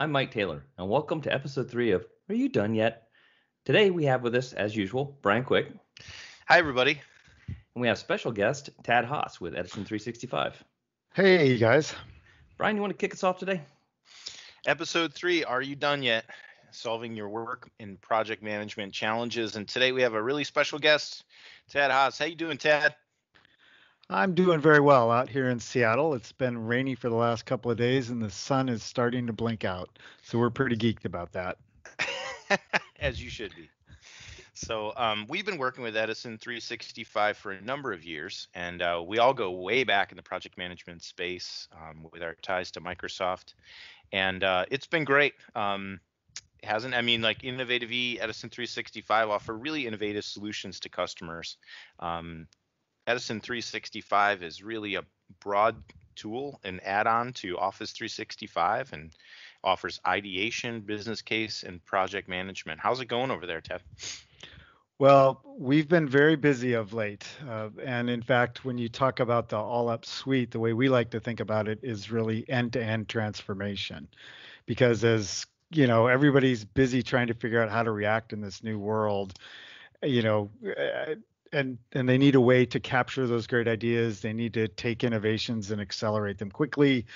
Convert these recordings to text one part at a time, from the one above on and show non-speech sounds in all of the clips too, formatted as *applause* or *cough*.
I'm Mike Taylor, and welcome to episode three of Are You Done Yet? Today we have with us, as usual, Bryan Quick. Hi, everybody. And we have special guest Tad Haas with Edison 365. Hey, you guys. Bryan, you want to kick us off today? Episode three Are You Done Yet? Solving your work and project management challenges. And today we have a really special guest, Tad Haas. How you doing, Tad? I'm doing very well out here in Seattle. It's been rainy for the last couple of days and the sun is starting to blink out. So we're pretty geeked about that. *laughs* As you should be. So um, we've been working with Edison 365 for a number of years, and uh, we all go way back in the project management space um, with our ties to Microsoft, and uh, it's been great. Um, hasn't I mean like Innovative E, Edison 365 offer really innovative solutions to customers. Um, Edison 365 is really a broad tool and add-on to Office 365 and offers ideation, business case, and project management. How's it going over there, Ted? Well, we've been very busy of late. Uh, and in fact, when you talk about the all up suite, the way we like to think about it is really end to end transformation. Because as you know, everybody's busy trying to figure out how to react in this new world. You know, and and they need a way to capture those great ideas. They need to take innovations and accelerate them quickly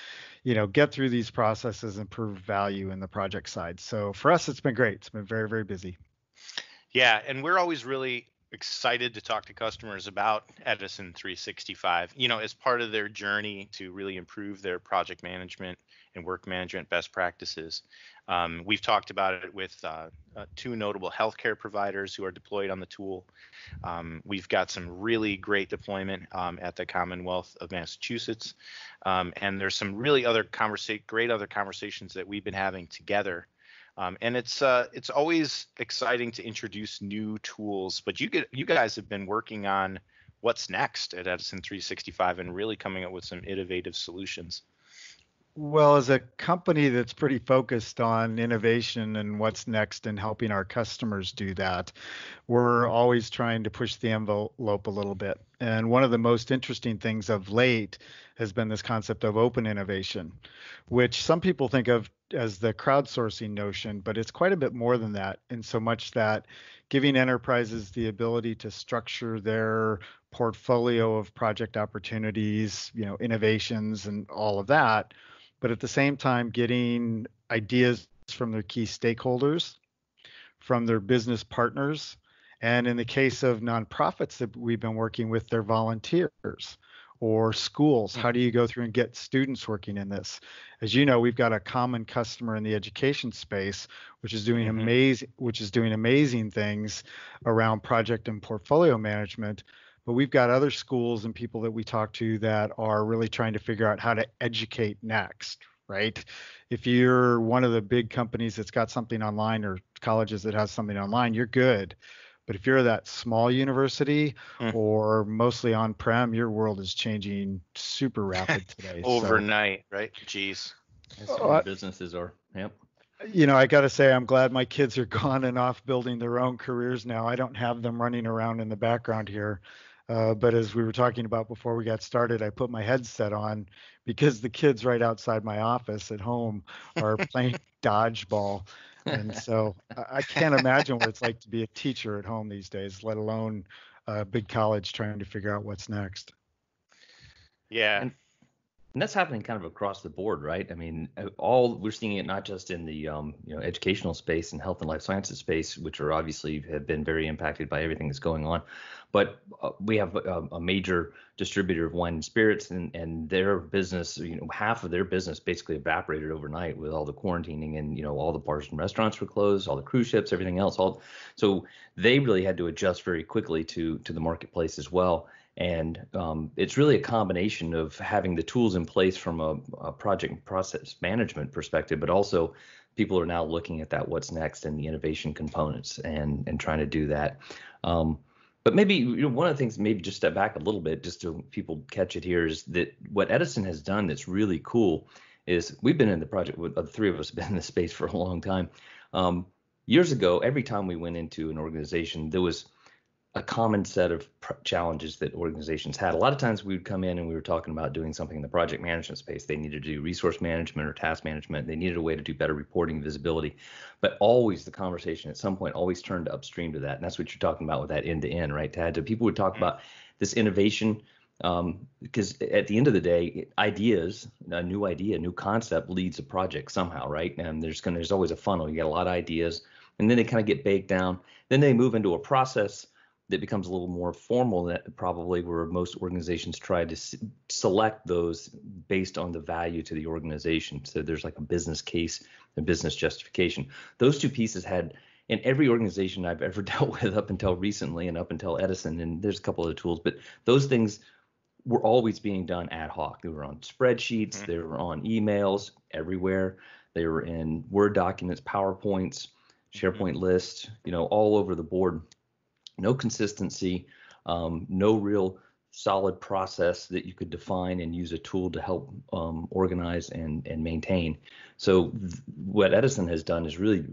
you know get through these processes and prove value in the project side. So for us it's been great. It's been very very busy. Yeah and we're always really excited to talk to customers about Edison 365, you know, as part of their journey to really improve their project management and work management best practices. Um, we've talked about it with uh, uh, two notable healthcare providers who are deployed on the tool. Um, we've got some really great deployment um, at the Commonwealth of Massachusetts, um, and there's some really other conversa- great other conversations that we've been having together um, and it's uh, it's always exciting to introduce new tools. But you get you guys have been working on what's next at Edison 365 and really coming up with some innovative solutions. Well, as a company that's pretty focused on innovation and what's next and helping our customers do that, we're always trying to push the envelope a little bit. And one of the most interesting things of late has been this concept of open innovation, which some people think of as the crowdsourcing notion, but it's quite a bit more than that, in so much that giving enterprises the ability to structure their portfolio of project opportunities, you know, innovations and all of that but at the same time getting ideas from their key stakeholders, from their business partners, and in the case of nonprofits that we've been working with, their volunteers or schools. How do you go through and get students working in this? As you know, we've got a common customer in the education space, which is doing mm-hmm. amazing, which is doing amazing things around project and portfolio management but we've got other schools and people that we talk to that are really trying to figure out how to educate next right if you're one of the big companies that's got something online or colleges that has something online you're good but if you're that small university mm. or mostly on prem your world is changing super rapid *laughs* today overnight so, right jeez uh, businesses are yep you know, I got to say, I'm glad my kids are *laughs* gone and off building their own careers now. I don't have them running around in the background here. Uh, but as we were talking about before we got started, I put my headset on because the kids right outside my office at home are *laughs* playing dodgeball. And so I can't imagine what it's like to be a teacher at home these days, let alone a big college trying to figure out what's next. Yeah. And and that's happening kind of across the board, right? I mean, uh, all we're seeing it not just in the um, you know educational space and health and life sciences space, which are obviously have been very impacted by everything that's going on, but uh, we have a, a, major distributor of wine and spirits, and and their business, you know, half of their business basically evaporated overnight with all the quarantining, and you know, all the bars and restaurants were closed, all the cruise ships, everything else, all so they really had to adjust very quickly to to the marketplace as well and um, it's really a combination of having the tools in place from a, a, project process management perspective, but also people are now looking at that what's next and the innovation components and and trying to do that. Um, but maybe you know, one of the things, maybe just step back a little bit, just so people catch it here, is that what Edison has done that's really cool is we've been in the project. The three of us have been in the space for a long time. Um, years ago, every time we went into an organization, there was a common set of pr- challenges that organizations had. A lot of times we would come in and we were talking about doing something in the project management space. They needed to do resource management or task management. They needed a way to do better reporting visibility. But always the conversation at some point always turned upstream to that. And that's what you're talking about with that end to end, right, Tad? So people would talk mm-hmm. about this innovation um, because at the end of the day, ideas, a new idea, a new concept leads a project somehow, right? And there's gonna, there's always a funnel. You got a lot of ideas, and then they kind of get baked down. Then they move into a process that becomes a little more formal that probably where most organizations try to s- select those based on the value to the organization. So there's like a business case and business justification. Those two pieces had in every organization i've ever *laughs* dealt with up until recently and up until edison and there's a couple of tools but those things were always being done ad hoc. They were on spreadsheets mm-hmm. they were on emails everywhere. They were in word documents powerpoints sharepoint mm-hmm. lists you know all over the board no consistency, um, no real solid process that you could define and use a tool to help um, organize and, and maintain. So th- what Edison has done is really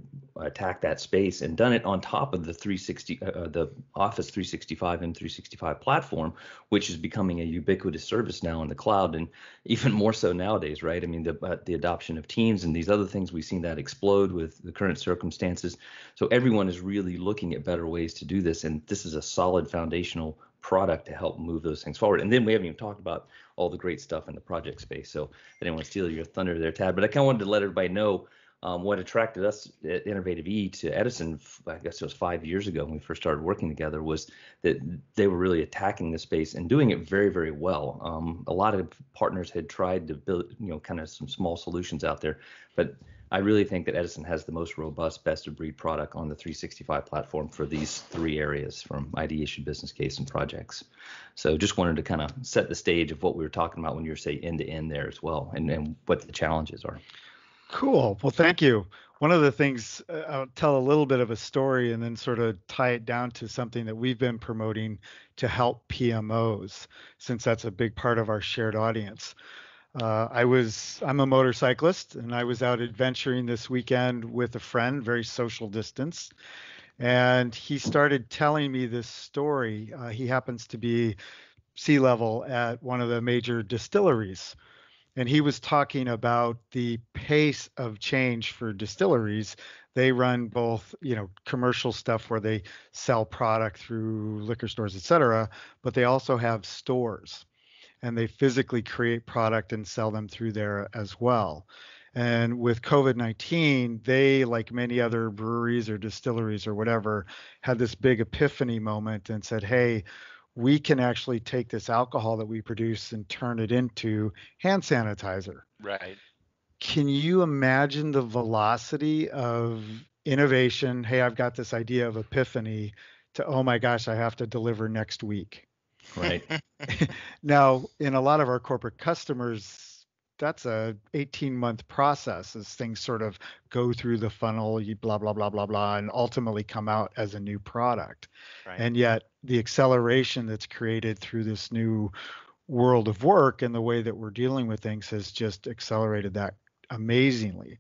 attack that space and done it on top of the 360, uh, uh, the Office 365 and 365 platform, which is becoming a ubiquitous service now in the cloud, and *laughs* even more so nowadays, right? I mean, the uh, the adoption of Teams and these other things, we've seen that explode with the current circumstances. So everyone is really looking at better ways to do this, and this is a solid foundational product to help move those things forward. And then we haven't even talked about all the great stuff in the project space. So I didn't want to steal your thunder there, Tad, but I kind of wanted to let everybody know um, what attracted us at Innovative E to Edison, I guess it was five years ago when we first started working together, was that they were really attacking the space and doing it very, very well. Um, a lot of partners had tried to build, you know, kind of some small solutions out there, but I really think that Edison has the most robust, best of breed product on the 365 platform for these three areas from ideation, business case, and projects. So just wanted to kind of set the stage of what we were talking about when you were say end to end there as well, and, and what the challenges are. Cool. Well, thank you. One of the things uh, I'll tell a little bit of a story and then sort of tie it down to something that we've been promoting to help PMOs, since that's a big part of our shared audience. Uh, I was I'm a motorcyclist and I was out adventuring this weekend with a friend, very social distance, and he started telling me this story. Uh, he happens to be C-level at one of the major distilleries, and he was talking about the pace of change for distilleries. They run both, you know, commercial stuff where they sell product through liquor stores, et cetera, but they also have stores and they physically create product and sell them through there as well. And with COVID 19, they, like many other breweries or distilleries or whatever, had this big epiphany moment and said, hey, we can actually take this alcohol that we produce and turn it into hand sanitizer. Right. Can you imagine the velocity of innovation? Hey, I've got this idea of epiphany to, oh my gosh, I have to deliver next week. Right. *laughs* now, in a lot of our corporate customers, that's a 18 month process as things sort of go through the funnel, you blah blah blah blah blah, and ultimately come out as a new product. Right. And yet, the acceleration that's created through this new world of work and the way that we're dealing with things has just accelerated that amazingly.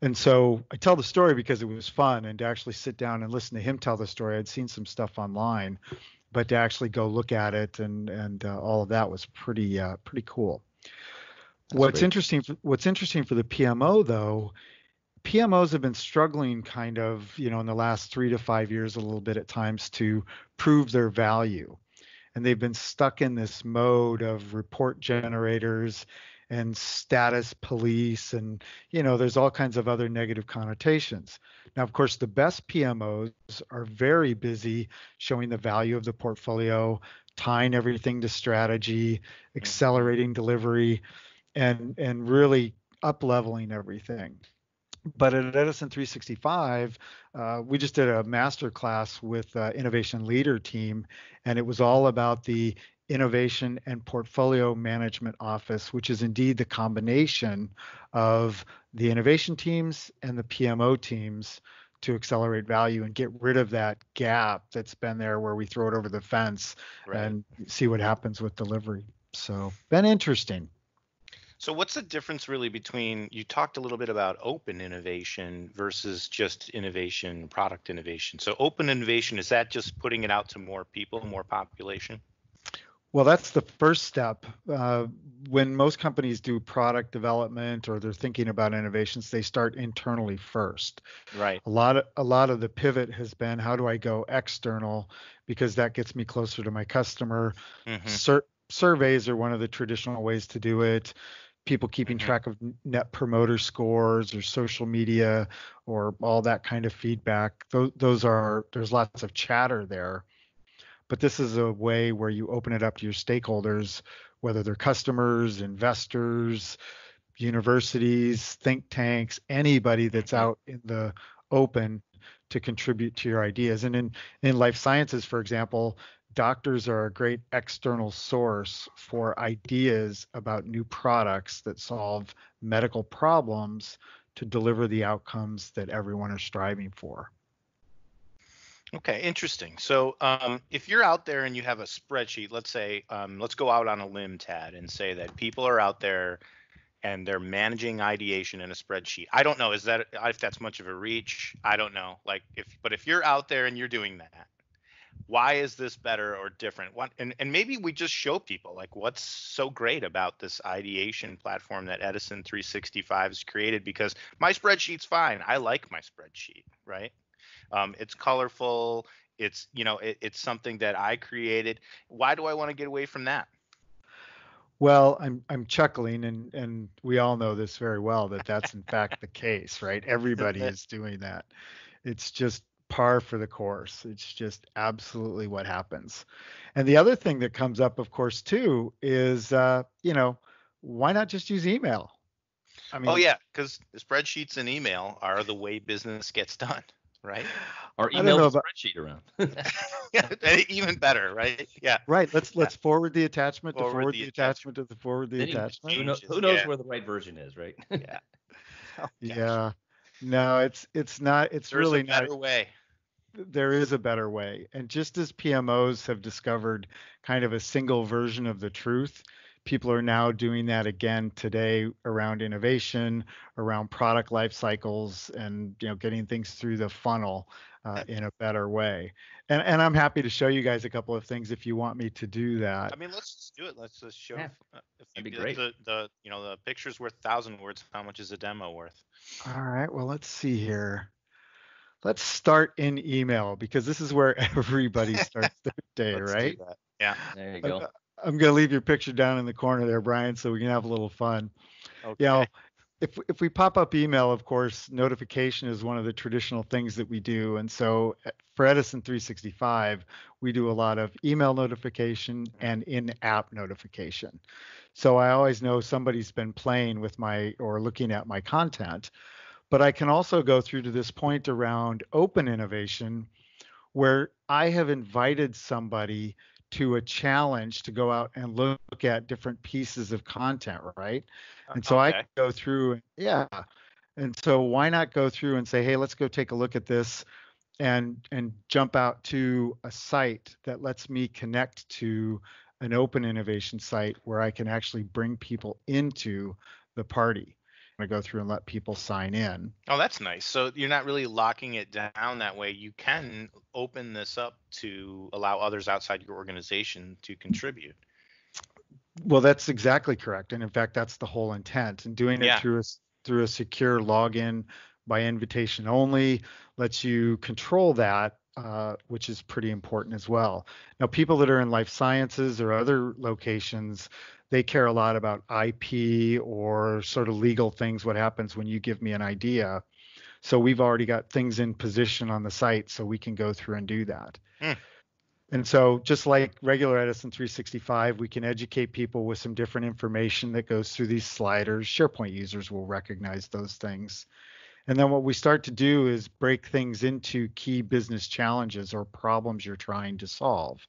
And so I tell the story because it was fun and to actually sit down and listen to him tell the story. I'd seen some stuff online but to actually go look at it and and uh, all of that was pretty uh, pretty cool. What's great. interesting for, what's interesting for the PMO though, PMOs have been struggling kind of you know in the last three to five years a little bit at times to prove their value, and they've been stuck in this mode of report generators and status police and you know there's all kinds of other negative connotations. Now of course the best pmos are very busy showing the value of the portfolio tying everything to strategy accelerating delivery and and really up leveling everything but at Edison 365, uh, we just did a master class with uh, Innovation Leader team, and it was all about the Innovation and Portfolio Management Office, which is indeed the combination of the innovation teams and the PMO teams to accelerate value and get rid of that gap that's been there where we throw it over the fence right. and see what happens with delivery. So, been interesting. So what's the difference really between you talked a little bit about open innovation versus just innovation, product innovation. So open innovation is that just putting it out to more people, more population? Well, that's the first step. Uh, when most companies do product development or they're thinking about innovations, they start internally first. Right. A lot of a lot of the pivot has been how do I go external because that gets me closer to my customer. Mm-hmm. Sur- surveys are one of the traditional ways to do it. People keeping mm-hmm. track of net promoter scores or social media or all that kind of feedback. Those, those are there's lots of chatter there but this is a way where you open it up to your stakeholders, whether they're customers, investors, universities, think tanks, anybody that's mm-hmm. out in the open to contribute to your ideas. And in, in life sciences, for example, doctors are a great external source for ideas about new products that solve medical problems to deliver the outcomes that everyone is striving for. Okay, interesting. So um, if you're out there and you have a spreadsheet, let's say, um, let's go out on a limb, Tad, and say that people are out there and they're managing ideation in a spreadsheet. I don't know, is that if that's much of a reach? I don't know. Like if, but if you're out there and you're doing that, why is this better or different? What and, and maybe we just show people like what's so great about this ideation platform that Edison 365 has created because my spreadsheet's fine. I like my spreadsheet, right? Um, it's colorful. It's you know it, it's something that I created. Why do I want to get away from that? Well, I'm I'm chuckling, and and we all know this very well that that's in fact the case, right? *laughs* Everybody is doing that. It's just par for the course. It's just absolutely what happens. And the other thing that comes up, of course, too, is uh, you know, why not just use email? I oh, mean, oh yeah, because spreadsheets and email are the way business gets done *laughs* right? Or email a about... spreadsheet around. *laughs* *laughs* yeah, even better, right? Yeah. Right. Let's let's forward the attachment forward to forward the, the attachment to the forward the then attachment. Who, know, who knows yeah. where the right version is, right? yeah. Oh, yeah. No, it's it's not. It's There's really a better not, way. There is a better way, and just as PMOs have discovered kind of a single version of the truth, people are now doing that again today around innovation, around product life cycles, and you know getting things through the funnel uh, in a better way. And and I'm happy to show you guys a couple of things if you want me to do that. I mean, let's just do it. Let's just show. Yeah. Uh, if That'd be great. The, the you know the picture's worth a thousand words. How much is a demo worth? All right. Well, let's see here. Let's start in email because this is where *laughs* everybody starts their day, right? Yeah. There you go. I'm going to leave your picture down in the corner there, Bryan, so we can have a little fun. Okay. You know, if if we pop up email, of course, notification is one of the traditional things that we do, and so eh, for Edison 365, we do a lot of email notification and in-app notification. So I always know somebody's been playing with my or looking at my content, but I can also go through to this point around open innovation, where I have invited somebody to a challenge to go out and look at different pieces of content, right? Uh, and so okay. I go through, yeah. And so why not go through and say, hey, let's go take a look at this and and jump out to a site that lets me connect to an open innovation site where I can actually bring people into the party to go through and let people sign in. Oh, that's nice. So you're not really locking it down that way. You can open this up to allow others outside your organization to contribute. Well, that's exactly correct. And in fact, that's the whole intent. And doing yeah. it through a through a secure login by invitation only lets you control that uh, which is pretty important as well. Now, people that are in life sciences or other locations, they care a lot about IP or sort of legal things, what happens when you give me an idea. So we've already got things in position on the site so we can go through and do that. Mm. And so just like regular Edison 365, we can educate people with some different information that goes through these sliders. SharePoint users will recognize those things. And then what we start to do is break things into key business challenges or problems you're trying to solve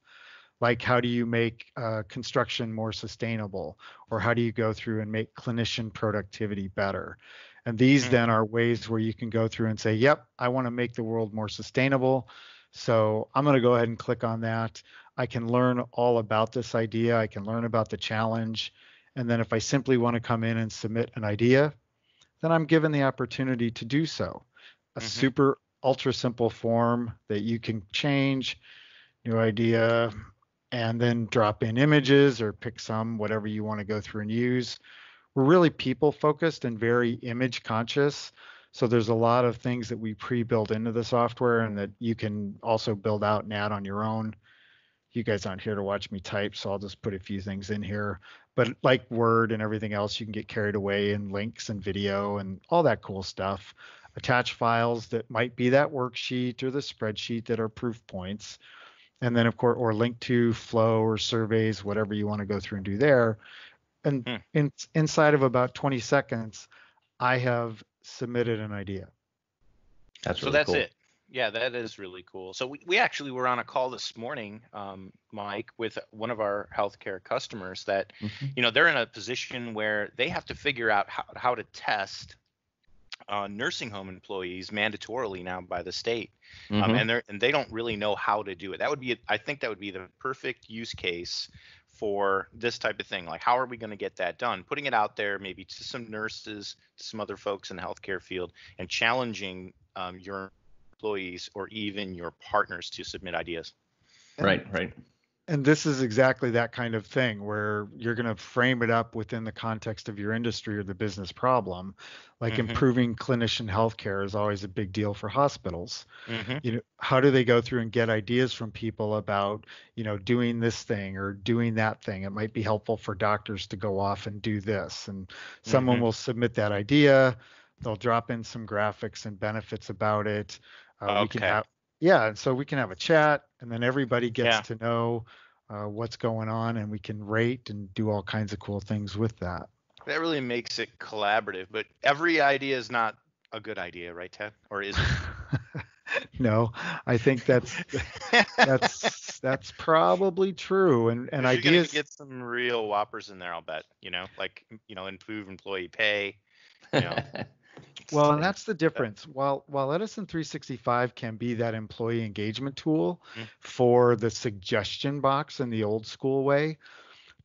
like how do you make uh, construction more sustainable? Or how do you go through and make clinician productivity better? And these mm-hmm. then are ways where you can go through and say yep i want to make the world more sustainable. So i'm going to go ahead and click on that. I can learn all about this idea. I can learn about the challenge. And then if I simply want to come in and submit an idea, then I'm given the opportunity to do so. A mm-hmm. super ultra simple form that you can change, new idea, and then drop in images or pick some, whatever you want to go through and use. We're really people focused and very image conscious. So there's a lot of things that we pre-built into the software and that you can also build out and add on your own. You guys aren't here to watch me type, so I'll just put a few things in here. But like Word and everything else, you can get carried away in links and video and all that cool stuff. Attach files that might be that worksheet or the spreadsheet that are proof points. And then of course, or link to flow or surveys, whatever you want to go through and do there. And hmm. in, inside of about 20 seconds, I have submitted an idea. That's really so that's cool. it. Yeah, that is really cool. So we, we actually were on a call this morning, um, Mike, with one of our healthcare customers that, mm-hmm. you know, they're in a position where they have to figure out how, how to test uh, nursing home employees mandatorily now by the state, um, mm-hmm. um, and they and they don't really know how to do it. That would be, I think, that would be the perfect use case for this type of thing. Like, how are we going to get that done? Putting it out there, maybe to some nurses, to some other folks in the healthcare field, and challenging um, your employees or even your partners to submit ideas. Right, right and this is exactly that kind of thing where you're going to frame it up within the context of your industry or the business problem like mm-hmm. improving clinician healthcare is always a big deal for hospitals mm-hmm. you know how do they go through and get ideas from people about you know doing this thing or doing that thing it might be helpful for doctors to go off and do this and someone mm-hmm. will submit that idea they'll drop in some graphics and benefits about it uh, okay. we can have yeah, and so we can have a chat, and then everybody gets yeah. to know uh, what's going on, and we can rate and do all kinds of cool things with that. That really makes it collaborative, but every idea is not a good idea, right, Ted? Or is it? *laughs* no, I think that's that's *laughs* that's probably true. And and ideas get some real whoppers in there, I'll bet. You know, like you know, improve employee pay. You know. *laughs* well, and that's the difference. While while Edison 365 can be that employee engagement tool mm-hmm. for the suggestion box in the old school way,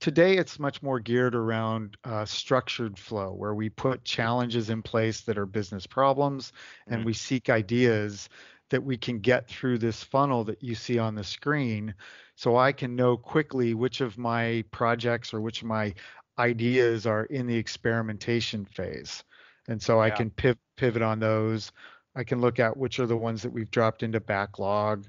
today it's much more geared around uh, structured flow, where we put challenges in place that are business problems, and mm-hmm. we seek ideas that we can get through this funnel that you see on the screen so I can know quickly which of my projects or which of my ideas are in the experimentation phase and so I can piv- pivot on those. I can look at which are the ones that we've dropped into backlog.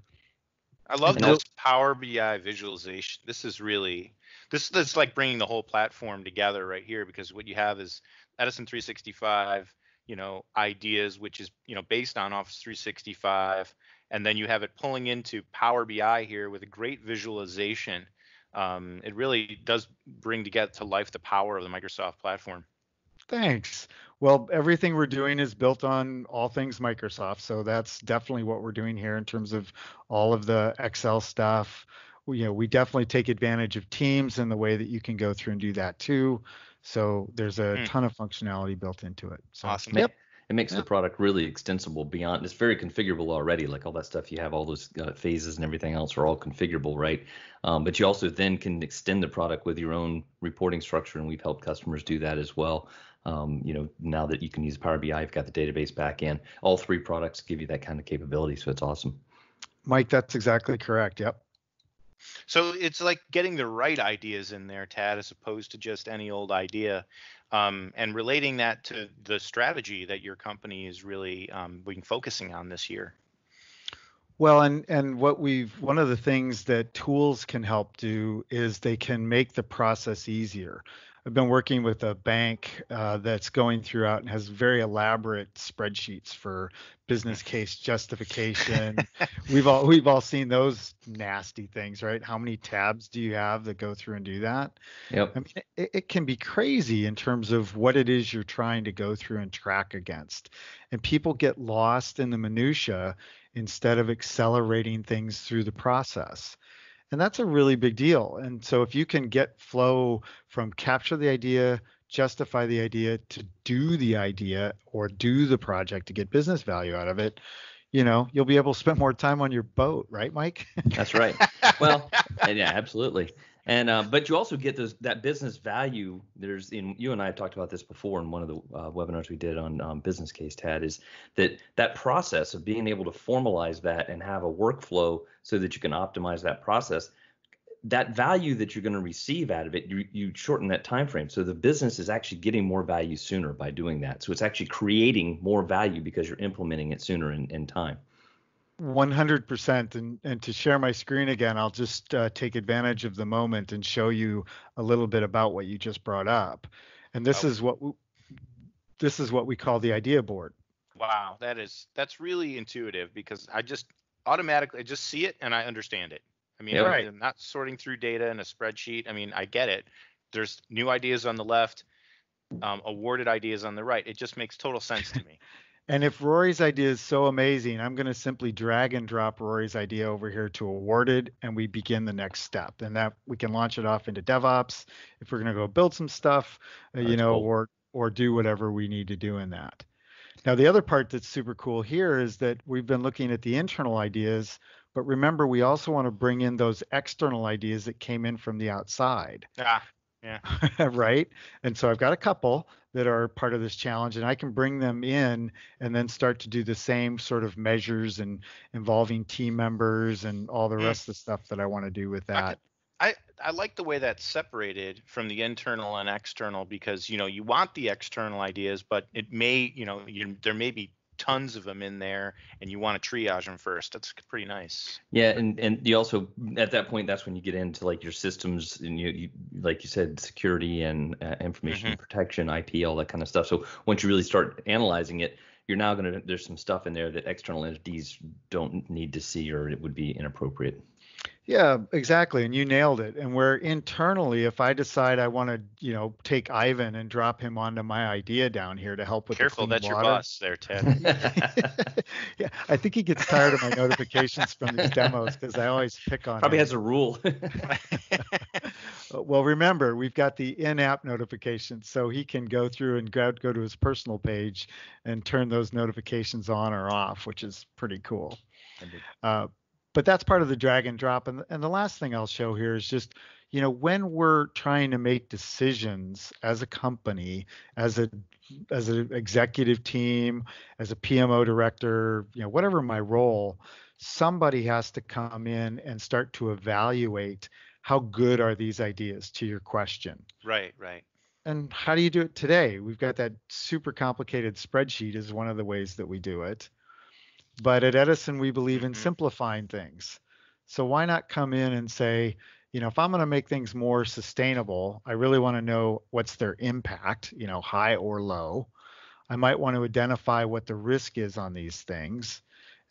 I love this Power BI visualization. This is really this is like bringing the whole platform together right here because what you have is Edison 365, you know, ideas which is you know based on Office 365, and then you have it pulling into Power BI here with a great visualization. Um, it really does bring together to life the power of the Microsoft platform. Thanks. Well, everything we're doing is built on all things Microsoft. So that's definitely what we're doing here in terms of all of the Excel stuff. We, you know, we definitely take advantage of Teams and the way that you can go through and do that too. So there's a mm. ton of functionality built into it. So, awesome. Yep. It makes the product really extensible beyond. It's very configurable already. Like all that stuff you have, all those uh, phases and everything else are all configurable, right? Um, but you also then can extend the product with your own reporting structure, and we've helped customers do that as well. Um, you know, now that you can use Power BI, you've got the database back in. All three products give you that kind of capability, so it's awesome. Mike, that's exactly correct. Yep. So it's like getting the right ideas in there, Tad, as opposed to just any old idea, um, and relating that to the strategy that your company is really um, been focusing on this year. Well, and and what we've one of the things that tools can help do is they can make the process easier. I've been working with a bank uh, that's going throughout and has very elaborate spreadsheets for business case justification. *laughs* we've all we've all seen those nasty things, right? How many tabs do you have that go through and do that? Yep. I mean, it, it can be crazy in terms of what it is you're trying to go through and track against, and people get lost in the minutia instead of accelerating things through the process. And that's a really big deal. And so if you can get flow from capture the idea, justify the idea to do the idea or do the project to get business value out of it, you know, you'll be able to spend more time on your boat, right, Mike? That's right. *laughs* Well, yeah, absolutely. And uh, but you also get those that business value. There's in you and I have talked about this before in one of the uh, webinars we did on um, business case Tad is that that process of being able to formalize that and have a workflow so that you can optimize that process. That value that you're going to receive out of it, you, you shorten that time frame. So the business is actually getting more value sooner by doing that. So it's actually creating more value because you're implementing it sooner in, in time. 100% and and to share my screen again i'll just uh, take advantage of the moment and show you a little bit about what you just brought up. And this oh. is what we, this is what we call the idea board. Wow that is that's really intuitive because i just automatically I just see it and i understand it. I mean yeah, I'm, right. I'm not sorting through data in a spreadsheet. I mean i get it. There's new ideas on the left um, awarded ideas on the right. It just makes total sense to me *laughs* And if Rory's idea is so amazing, I'm going to simply drag and drop Rory's idea over here to awarded, and we begin the next step. And that we can launch it off into DevOps if we're going to go build some stuff, uh, you know, cool. or or do whatever we need to do in that. Now, the other part that's super cool here is that we've been looking at the internal ideas, but remember, we also want to bring in those external ideas that came in from the outside. Ah, yeah. *laughs* right. And so I've got a couple that are part of this challenge, and I can bring them in and then start to do the same sort of measures and involving team members and all the mm. rest of the stuff that I want to do with that. I, I like the way that's separated from the internal and external because you know you want the external ideas, but it may you know you, there may be tons of them in there and you want to triage them first that's pretty nice. Yeah and and you also at that point that's when you get into like your systems and you, you like you said security and uh, information mm-hmm. protection ip all that kind of stuff. So once you really start analyzing it you're now going to there's some stuff in there that external entities don't need to see or it would be inappropriate yeah, exactly. And you nailed it. And where internally, if I decide I want to, you know, take Ivan and drop him onto my idea down here to help with Careful, the that's water. your boss there, Ted. *laughs* yeah, I think he gets tired of my notifications from these demos because I always pick on Probably him. has a rule. *laughs* *laughs* well, remember, we've got the in-app notifications, so he can go through and go, go to his personal page and turn those notifications on or off, which is pretty cool. Uh, but that's part of the drag and drop. And, and the last thing I'll show here is just, you know, when we're trying to make decisions as a company, as a as an executive team, as a PMO director, you know, whatever my role, somebody has to come in and start to evaluate how good are these ideas to your question. Right, right. And how do you do it today? We've got that super complicated spreadsheet is one of the ways that we do it. But at Edison, we believe in mm-hmm. simplifying things. So why not come in and say, you know, if I'm going to make things more sustainable, I really want to know what's their impact, you know, high or low. I might want to identify what the risk is on these things.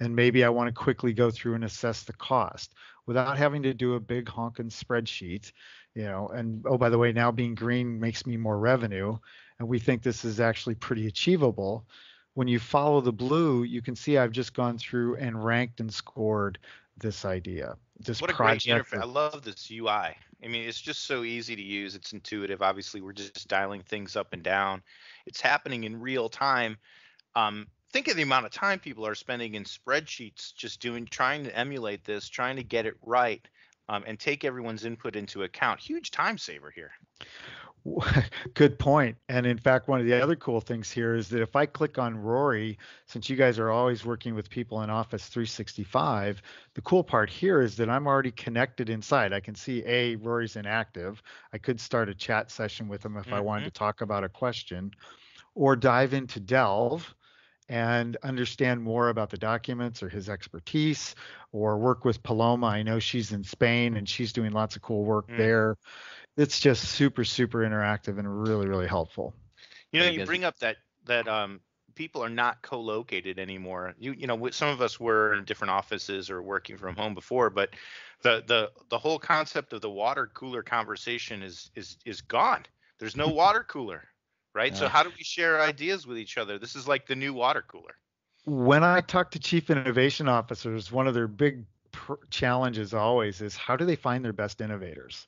And maybe I want to quickly go through and assess the cost without having to do a big honking spreadsheet, you know. And oh, by the way, now being green makes me more revenue. And we think this is actually pretty achievable when you follow the blue, you can see I've just gone through and ranked and scored this idea. This what a great interface! I love this UI. I mean, it's just so easy to use. It's intuitive. Obviously, we're just dialing things up and down. It's happening in real time. Um, think of the amount of time people are spending in spreadsheets just doing, trying to emulate this, trying to get it right, um, and take everyone's input into account. Huge time saver here. *laughs* Good point. And in fact, one of the other cool things here is that if I click on Rory, since you guys are always working with people in Office 365, the cool part here is that I'm already connected inside. I can see, A, Rory's inactive. I could start a chat session with him if mm-hmm. I wanted mm-hmm. to talk about a question or dive into Delve and understand more about the documents or his expertise or work with Paloma. I know she's in Spain and she's doing lots of cool work mm. there it's just super super interactive and really really helpful. You know, you bring up that that um, people are not co-located anymore. You you know, some of us were in different offices or working from home before, but the the the whole concept of the water cooler conversation is is is gone. There's no *laughs* water cooler, right? Yeah. So how do we share ideas with each other? This is like the new water cooler. When I talk to chief innovation officers, one of their big pr- challenges always is how do they find their best innovators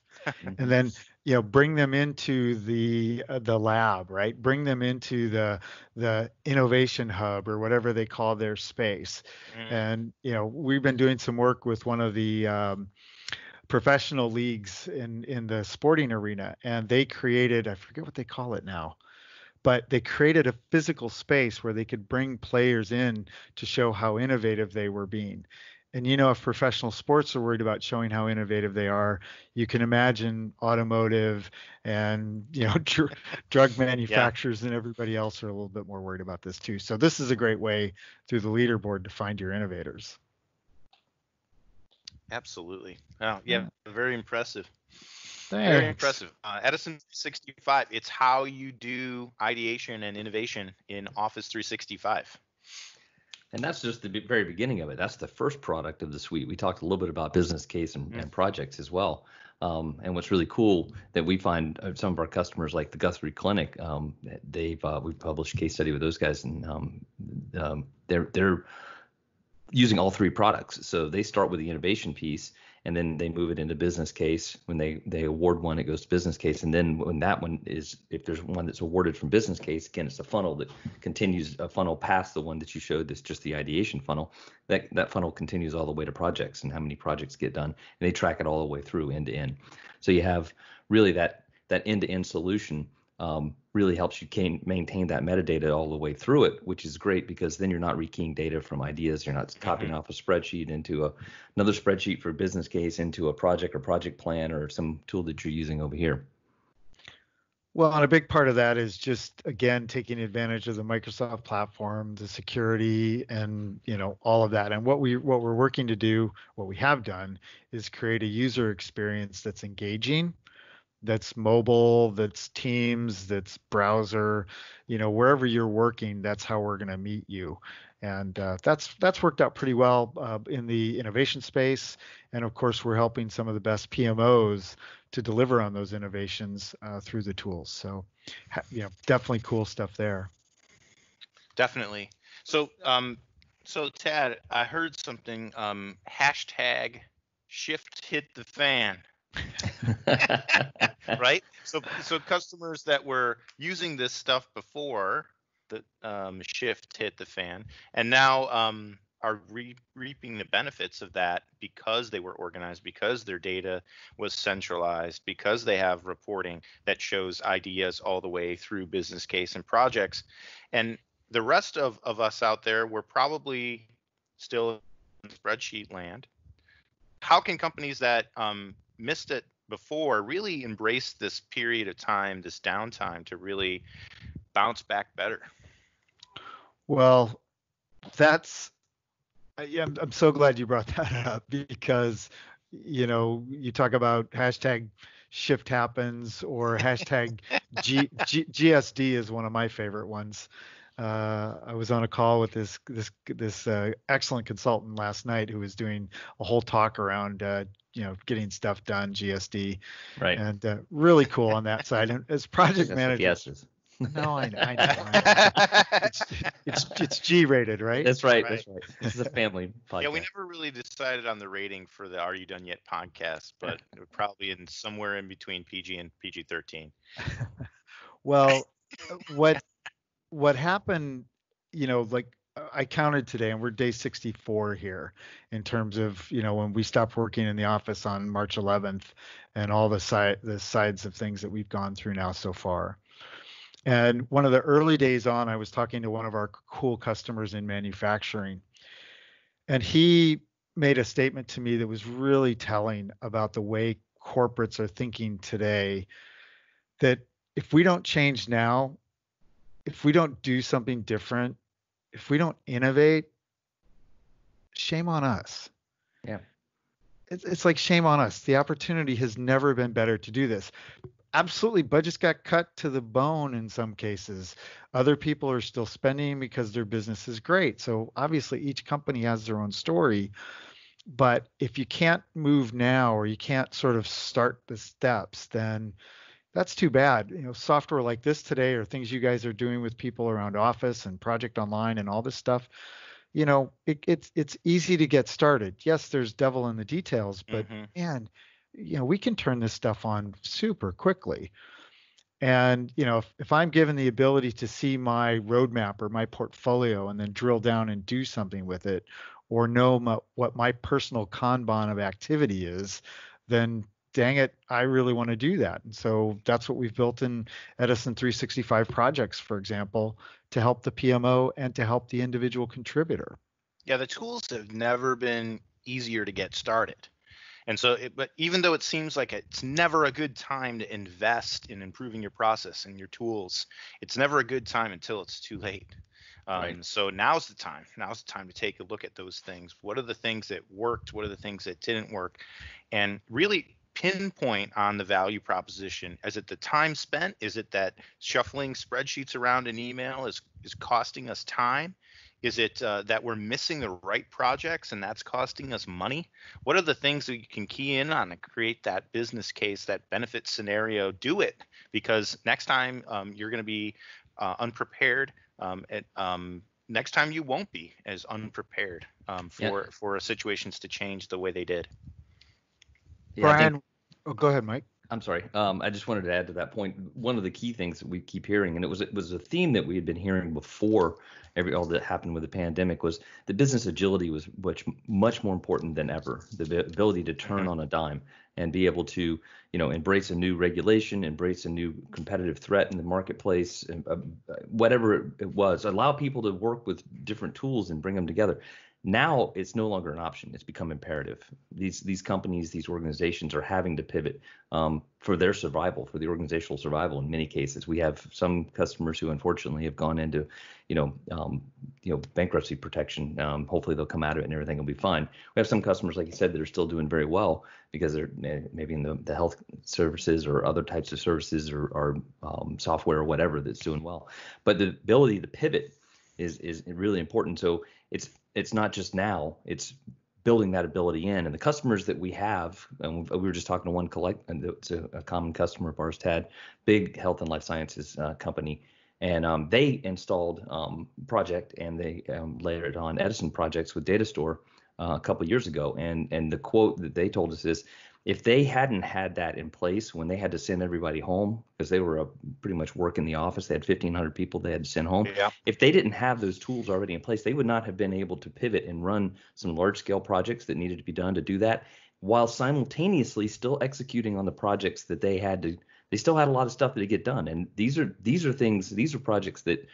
and then you know bring them into the uh, the lab right bring them into the the innovation hub or whatever they call their space mm. and you know we've been doing some work with one of the um, professional leagues in in the sporting arena, and they created I forget what they call it now, but they created a physical space where they could bring players in to show how innovative they were being. And you know, if professional sports are worried about showing how innovative they are, you can imagine automotive and you know *laughs* dr- drug *laughs* manufacturers yeah. and everybody else are a little bit more worried about this too. So this is a great way through the leaderboard to find your innovators. Absolutely. Oh, yeah, yeah. very impressive. Thanks. Very impressive. Uh, Edison 65. It's how you do ideation and innovation in Office 365. And that's just the very beginning of it. That's the first product of the suite. We talked a little bit about business case and, mm. and projects as well. Um, and what's really cool that we find uh, some of our customers, like the Guthrie Clinic, um, they've uh, we've published a case study with those guys, and um, um they're they're using all three products. So they start with the innovation piece, and then they move it into business case. When they they award one, it goes to business case, and then when that one is, if there's one that's awarded from business case, again, it's a funnel that continues a funnel past the one that you showed. That's just the ideation funnel. That that funnel continues all the way to projects and how many projects get done, and they track it all the way through end to end. So you have really that that end to end solution um, really helps you can maintain that metadata all the way through it, which is great because then you're not rekeying data from ideas. You're not copying mm-hmm. off a spreadsheet into a, another spreadsheet for a business case into a project or project plan or some tool that you're using over here. Well, and a big part of that is just again taking advantage of the Microsoft platform, the security, and you know all of that. And what we what we're working to do, what we have done, is create a user experience that's engaging that's mobile, that's Teams, that's browser, you know, wherever you're working, that's how we're going to meet you. And uh, that's that's worked out pretty well uh, in the innovation space. And of course, we're helping some of the best PMOs to deliver on those innovations uh, through the tools. So, you know, definitely cool stuff there. Definitely. So, um, so Tad, I heard something. Um, hashtag shift hit the fan. *laughs* right? So so customers that were using this stuff before the um, shift hit the fan, and now um, are re- reaping the benefits of that because they were organized, because their data was centralized, because they have reporting that shows ideas all the way through business case and projects, and the rest of, of us out there, we're probably still in spreadsheet land. How can companies that um, missed it before really embrace this period of time, this downtime to really bounce back better? Well, that's yeah, I'm, I'm so glad you brought *laughs* that up because you know you talk about hashtag shift happens or hashtag *laughs* G, G, GSD is one of my favorite ones. Uh, I was on a call with this this this uh, excellent consultant last night who was doing a whole talk around uh, you know getting stuff done GSD, right? And uh, really cool on that side. And as *laughs* project manager, yeses. *laughs* No, I know. I know, I know. It's, *laughs* it's, it's G rated, right? That's right, right. That's right. This is a family podcast. Yeah, we never really decided on the rating for the Are You Done Yet podcast, but probably in somewhere in between PG and PG 13. well, what what happened, you know, like I counted today, and we're day 64 here in terms of you know when we stopped working in the office on March 11th, and all the side the sides of things that we've gone through now so far. And one of the early days on, I was talking to one of our cool customers in manufacturing, and he made a statement to me that was really telling about the way corporates are thinking today. That if we don't change now, if we don't do something different, if we don't innovate, shame on us. Yeah. It's, it's like shame on us. The opportunity has never been better to do this. Absolutely, budgets got cut to the bone in some cases. Other people are still spending because their business is great. So obviously, each company has their own story. But if you can't move now or you can't sort of start the steps, then that's too bad. You know, software like this today or things you guys are doing with people around Office and Project Online and all this stuff, you know, it, it's it's easy to get started. Yes, there's devil in the details, but mm-hmm. man, you know, we can turn this stuff on super quickly. And you know, if, if I'm given the ability to see my roadmap or my portfolio and then drill down and do something with it, or know my, what my personal Kanban of activity is, then dang it, I really want to do that. And so that's what we've built in Edison 365 projects, for example, to help the PMO and to help the individual contributor. Yeah, the tools have never been easier to get started. And so, it, but even though it seems like it's never a good time to invest in improving your process and your tools, it's never a good time until it's too late. Um, right. So now's the time. Now's the time to take a look at those things. What are the things that worked? What are the things that didn't work? And really pinpoint on the value proposition? Is it the time spent? Is it that shuffling spreadsheets around an email is is costing us time? Is it uh, that we're missing the right projects and that's costing us money? What are the things that you can key in on to create that business case, that benefit scenario? Do it because next time um, you're going to be uh, unprepared. Um, it, um, next time you won't be as unprepared um, for yeah. for situations to change the way they did. Yeah, Bryan, think, oh, go ahead, Mike. I'm sorry. Um, I just wanted to add to that point. One of the key things that we keep hearing, and it was it was a theme that we had been hearing before every all that happened with the pandemic, was the business agility was much much more important than ever. The ability to turn mm-hmm. on a dime and be able to, you know, embrace a new regulation, embrace a new competitive threat in the marketplace, uh, whatever it was, allow people to work with different tools and bring them together. Now it's no longer an option. It's become imperative. These these companies, these organizations are having to pivot um, for their survival, for the organizational survival. In many cases, we have some customers who unfortunately have gone into, you know, um, you know, bankruptcy protection. Um, hopefully they'll come out of it and everything will be fine. We have some customers, like you said, that are still doing very well because they're maybe in the, the health services or other types of services or, or um, software or whatever that's doing well. But the ability to pivot is is really important. So it's it's not just now it's building that ability in. And the customers that we have and we were just talking to one collect and it's a, a common customer of ours tad big health and life sciences uh, company. And um, they installed um, project and they um, layered on edison projects with data store uh, a couple years ago. And and the quote that they told us is if they hadn't had that in place when they had to send everybody home because they were a, pretty much work in the office they had 1500 people they had to send home. Yeah. if they didn't have those tools already in place they would not have been able to pivot and run some large scale projects that needed to be done to do that while simultaneously still executing on the projects that they had to they still had a lot of stuff to get done. And these are these are things these are projects that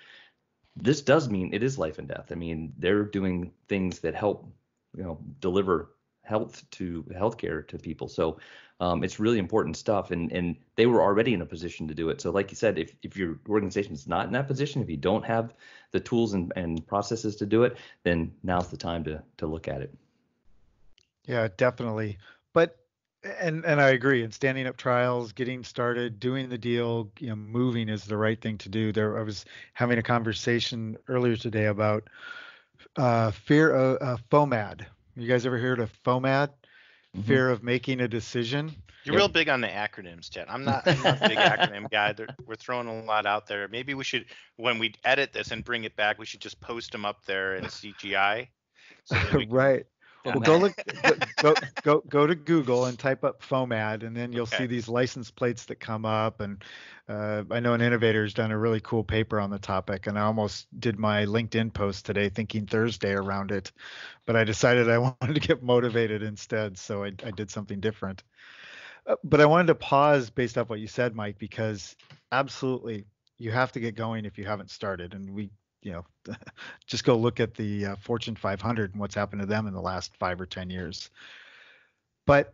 this does mean it is life and death. I mean they're doing things that help you know deliver health to healthcare to people. So um, it's really important stuff, and and they were already in a position to do it. So like you said, if if your organization is not in that position, if you don't have the tools and, and processes to do it, then now's the time to to look at it. Yeah, definitely. But and and I agree. And standing up trials, getting started, doing the deal, you know, moving is the right thing to do. There, I was having a conversation earlier today about uh, fear of uh, FOMAD, you guys ever heard of FOMAD? Mm-hmm. Fear of making a decision. You're yep. real big on the acronyms, Tad. I'm not, I'm not a big *laughs* acronym guy. They're, we're throwing a lot out there. Maybe we should, when we edit this and bring it back, we should just post them up there in CGI. So *laughs* right. Well, go look, *laughs* go, go, go to Google and type up FOMAD, and then you'll okay. see these license plates that come up. And uh, I know an innovator has done a really cool paper on the topic, and I almost did my LinkedIn post today thinking Thursday around it, but I decided I *laughs* wanted to get motivated instead, so I, I did something different. Uh, but I wanted to pause based off what you said, Mike, because absolutely you have to get going if you haven't started, and we you know, *laughs* just go look at the uh, Fortune 500 and what's happened to them in the last five or 10 years. But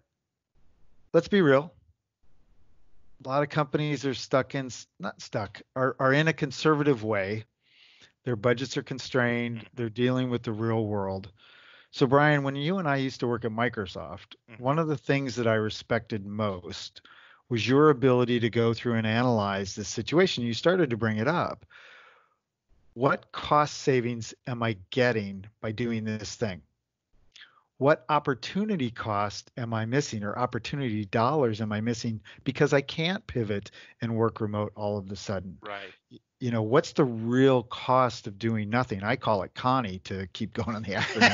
let's be real. A lot of companies are stuck in, not stuck, are, are in a conservative way. Their budgets are constrained. They're dealing with the real world. So, Bryan, when you and I used to work at Microsoft, mm-hmm. one of the things that I respected most was your ability to go through and analyze the situation. You started to bring it up what cost savings am I getting by doing this thing? What opportunity cost am I missing or opportunity dollars am I missing because I can't pivot and work remote all of a sudden? Right. You know, what's the real cost of doing nothing? I call it Connie to keep going on the acronym.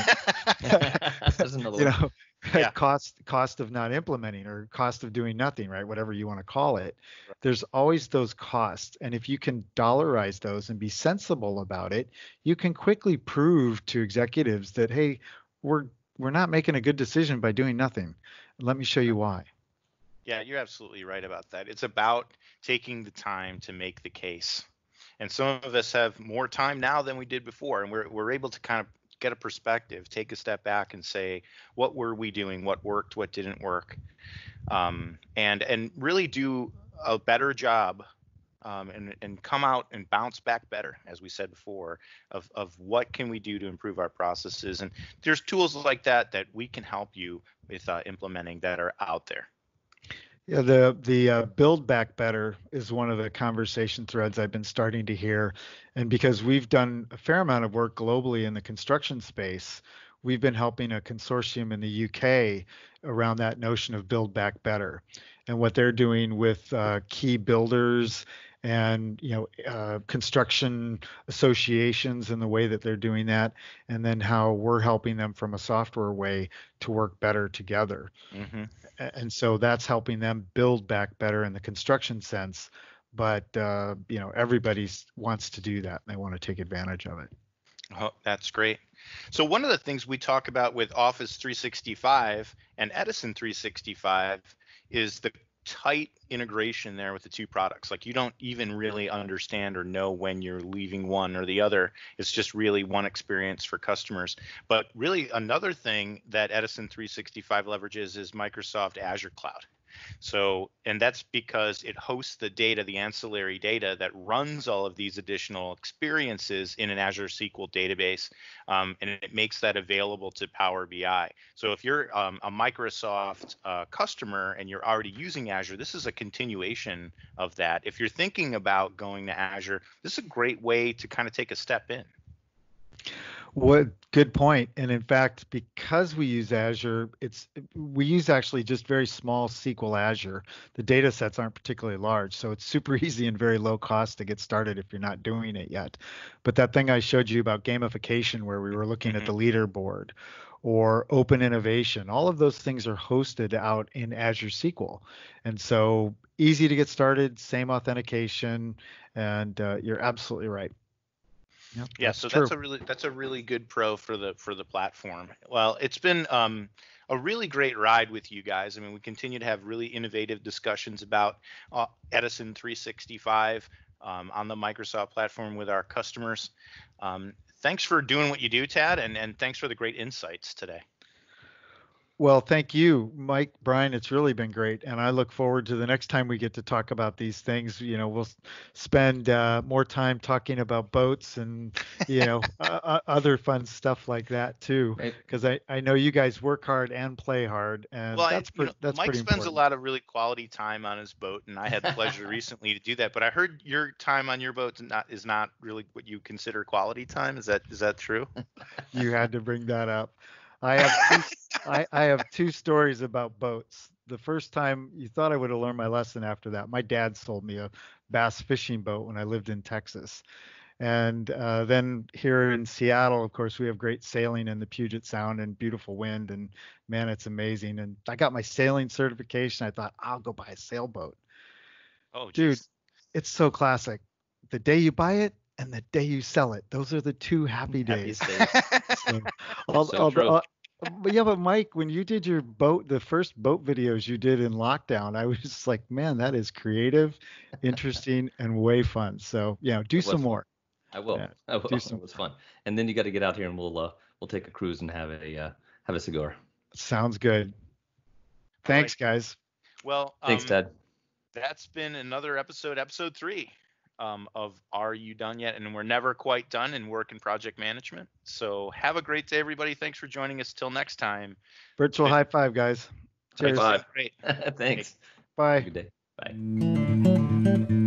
*laughs* *laughs* you know, *laughs* yeah. cost cost of not implementing or cost of doing nothing right whatever you want to call it right. there's always those costs and if you can dollarize those and be sensible about it you can quickly prove to executives that hey we're we're not making a good decision by doing nothing let me show you why Yeah, you're absolutely right about that. It's about taking the time to make the case. And some of us have more time now than we did before, and we're we're able to kind of get a perspective, take a step back, and say, what were we doing? What worked? What didn't work? Um, and and really do a better job um, and and come out and bounce back better, as we said before, of of what can we do to improve our processes. And there's tools like that that we can help you with uh, implementing that are out there. Yeah, the the uh, build back better is one of the conversation threads I've been starting to hear, and because we've done a fair amount of work globally in the construction space, we've been helping a consortium in the UK around that notion of build back better, and what they're doing with uh, key builders and you know uh, construction associations and the way that they're doing that and then how we're helping them from a software way to work better together. Mm-hmm. and so that's helping them build back better in the construction sense but uh, you know everybody wants to do that and they want to take advantage of it. Oh that's great. So one of the things we talk about with office 365 and edison 365 is the tight integration there with the two products. Like you don't even really understand or know when you're leaving one or the other. It's just really one experience for customers. But really, another thing that Edison 365 leverages is Microsoft Azure Cloud. So, and that's because it hosts the data, the ancillary data that runs all of these additional experiences in an Azure SQL database, um, and it makes that available to Power BI. So, if you're um, a Microsoft uh, customer and you're already using Azure, this is a continuation of that. If you're thinking about going to Azure, this is a great way to kind of take a step in. What good point. And in fact, because we use Azure, it's we use actually just very small SQL Azure. The data sets aren't particularly large, so it's super *laughs* easy and very low cost to get started if you're not doing it yet. But that thing I showed you about gamification where we were looking mm-hmm. at the leaderboard or open innovation, all of those things are hosted out in Azure SQL. And so easy to get started, same authentication, and uh, you're absolutely right. Yep, yeah, that's so true. that's a really that's a really good pro for the for the platform. Well, it's been um, a really great ride with you guys. I mean, we continue to have really innovative discussions about uh, Edison 365 um, on the Microsoft platform with our customers. Um, thanks for doing what you do, Tad, and and thanks for the great insights today. Well, thank you, Mike, Bryan. It's really been great, and I look forward to the next time we get to talk about these things. You know, we'll spend uh, more time talking about boats and you know *laughs* uh, other fun stuff like that too. Because I, I know you guys work hard and play hard, and well, that's, I, know, that's Mike spends important. a lot of really quality time on his boat, and I had the pleasure *laughs* recently to do that. But I heard your time on your boat is not is not really what you consider quality time. Is that is that true? you had to bring that up. I have *laughs* two, I, I have two stories about boats. The first time you thought I would have learned my lesson after that. My dad sold me a bass fishing boat when I lived in Texas. And uh, then here in Seattle, of course, we have great sailing in the Puget Sound and beautiful wind. And man, it's amazing. And I got my sailing certification. I thought I'll go buy a sailboat. Oh, geez. dude, it's so classic. The day you buy it and the day you sell it, those are the two happy days. *laughs* so, *laughs* so true but yeah, but Mike, when you did your boat, the first boat videos you did in lockdown, I was just like, man, that is creative, *laughs* interesting, and way fun. So yeah, do some more. I will. Yeah, I will. Do some. It was fun. And then you got to get out here and we'll uh, we'll take a cruise and have a uh, have a cigar. Sounds good. Thanks, right. guys. Well, thanks, um, Tad. That's been another episode, episode three um, of Are You Done Yet? And we're never quite done in work and project management. So have a great day, everybody. Thanks for joining us. Till next time. Virtual high five, guys. Cheers. High five. Great. *laughs* Thanks. Bye. Good day. Bye. *laughs*